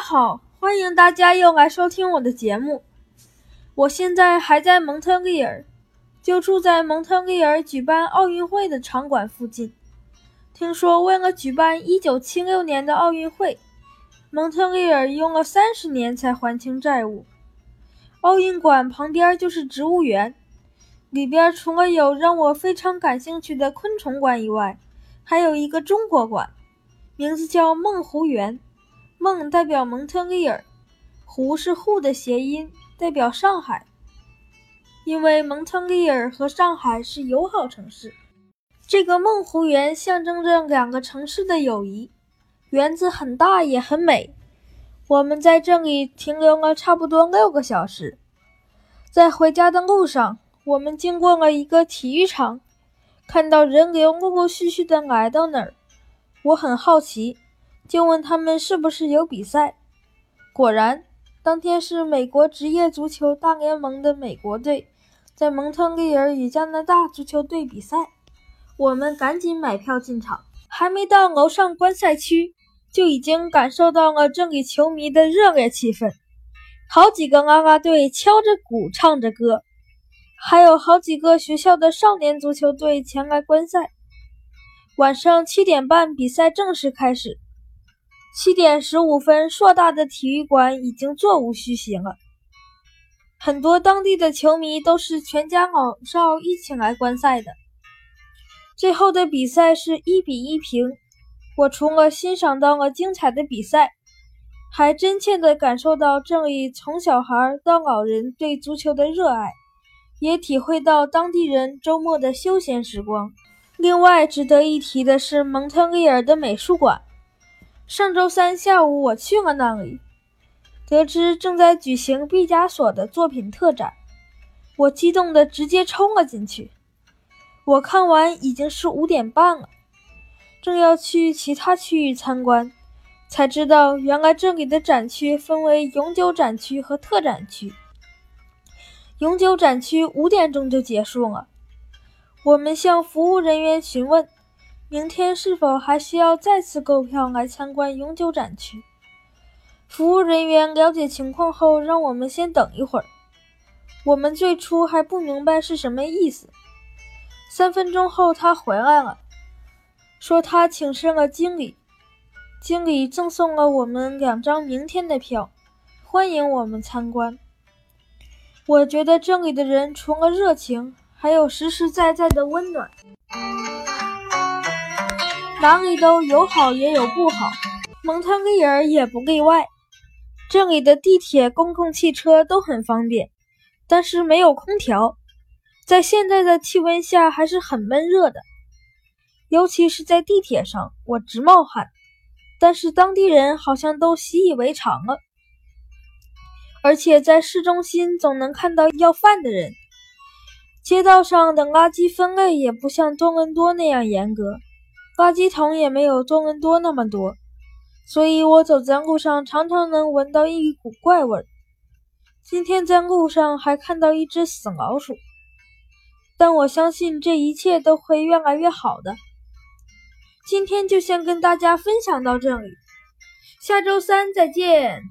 家好，欢迎大家又来收听我的节目。我现在还在蒙特利尔，就住在蒙特利尔举办奥运会的场馆附近。听说为了举办1976年的奥运会，蒙特利尔用了三十年才还清债务。奥运馆旁边就是植物园，里边除了有让我非常感兴趣的昆虫馆以外，还有一个中国馆，名字叫梦湖园。梦代表蒙特利尔，湖是沪的谐音，代表上海。因为蒙特利尔和上海是友好城市，这个梦湖园象征着两个城市的友谊。园子很大也很美。我们在这里停留了差不多六个小时，在回家的路上，我们经过了一个体育场，看到人流陆陆续续的来到那儿，我很好奇，就问他们是不是有比赛。果然，当天是美国职业足球大联盟的美国队在蒙特利尔与加拿大足球队比赛，我们赶紧买票进场，还没到楼上观赛区。就已经感受到了这里球迷的热烈气氛，好几个啦啦队敲着鼓唱着歌，还有好几个学校的少年足球队前来观赛。晚上七点半，比赛正式开始。七点十五分，硕大的体育馆已经座无虚席了。很多当地的球迷都是全家老少一起来观赛的。最后的比赛是一比一平。我除了欣赏到了精彩的比赛，还真切地感受到这里从小孩到老人对足球的热爱，也体会到当地人周末的休闲时光。另外值得一提的是蒙特利尔的美术馆。上周三下午我去了那里，得知正在举行毕加索的作品特展，我激动地直接冲了进去。我看完已经是五点半了。正要去其他区域参观，才知道原来这里的展区分为永久展区和特展区。永久展区五点钟就结束了。我们向服务人员询问，明天是否还需要再次购票来参观永久展区。服务人员了解情况后，让我们先等一会儿。我们最初还不明白是什么意思。三分钟后，他回来了。说他请示了经理，经理赠送了我们两张明天的票，欢迎我们参观。我觉得这里的人除了热情，还有实实在在的温暖，哪里都有好也有不好，蒙特利尔也不例外。这里的地铁、公共汽车都很方便，但是没有空调，在现在的气温下还是很闷热的。尤其是在地铁上，我直冒汗，但是当地人好像都习以为常了。而且在市中心总能看到要饭的人，街道上的垃圾分类也不像多伦多那样严格，垃圾桶也没有多伦多那么多，所以我走在路上常常能闻到一股怪味儿。今天在路上还看到一只死老鼠，但我相信这一切都会越来越好的。今天就先跟大家分享到这里，下周三再见。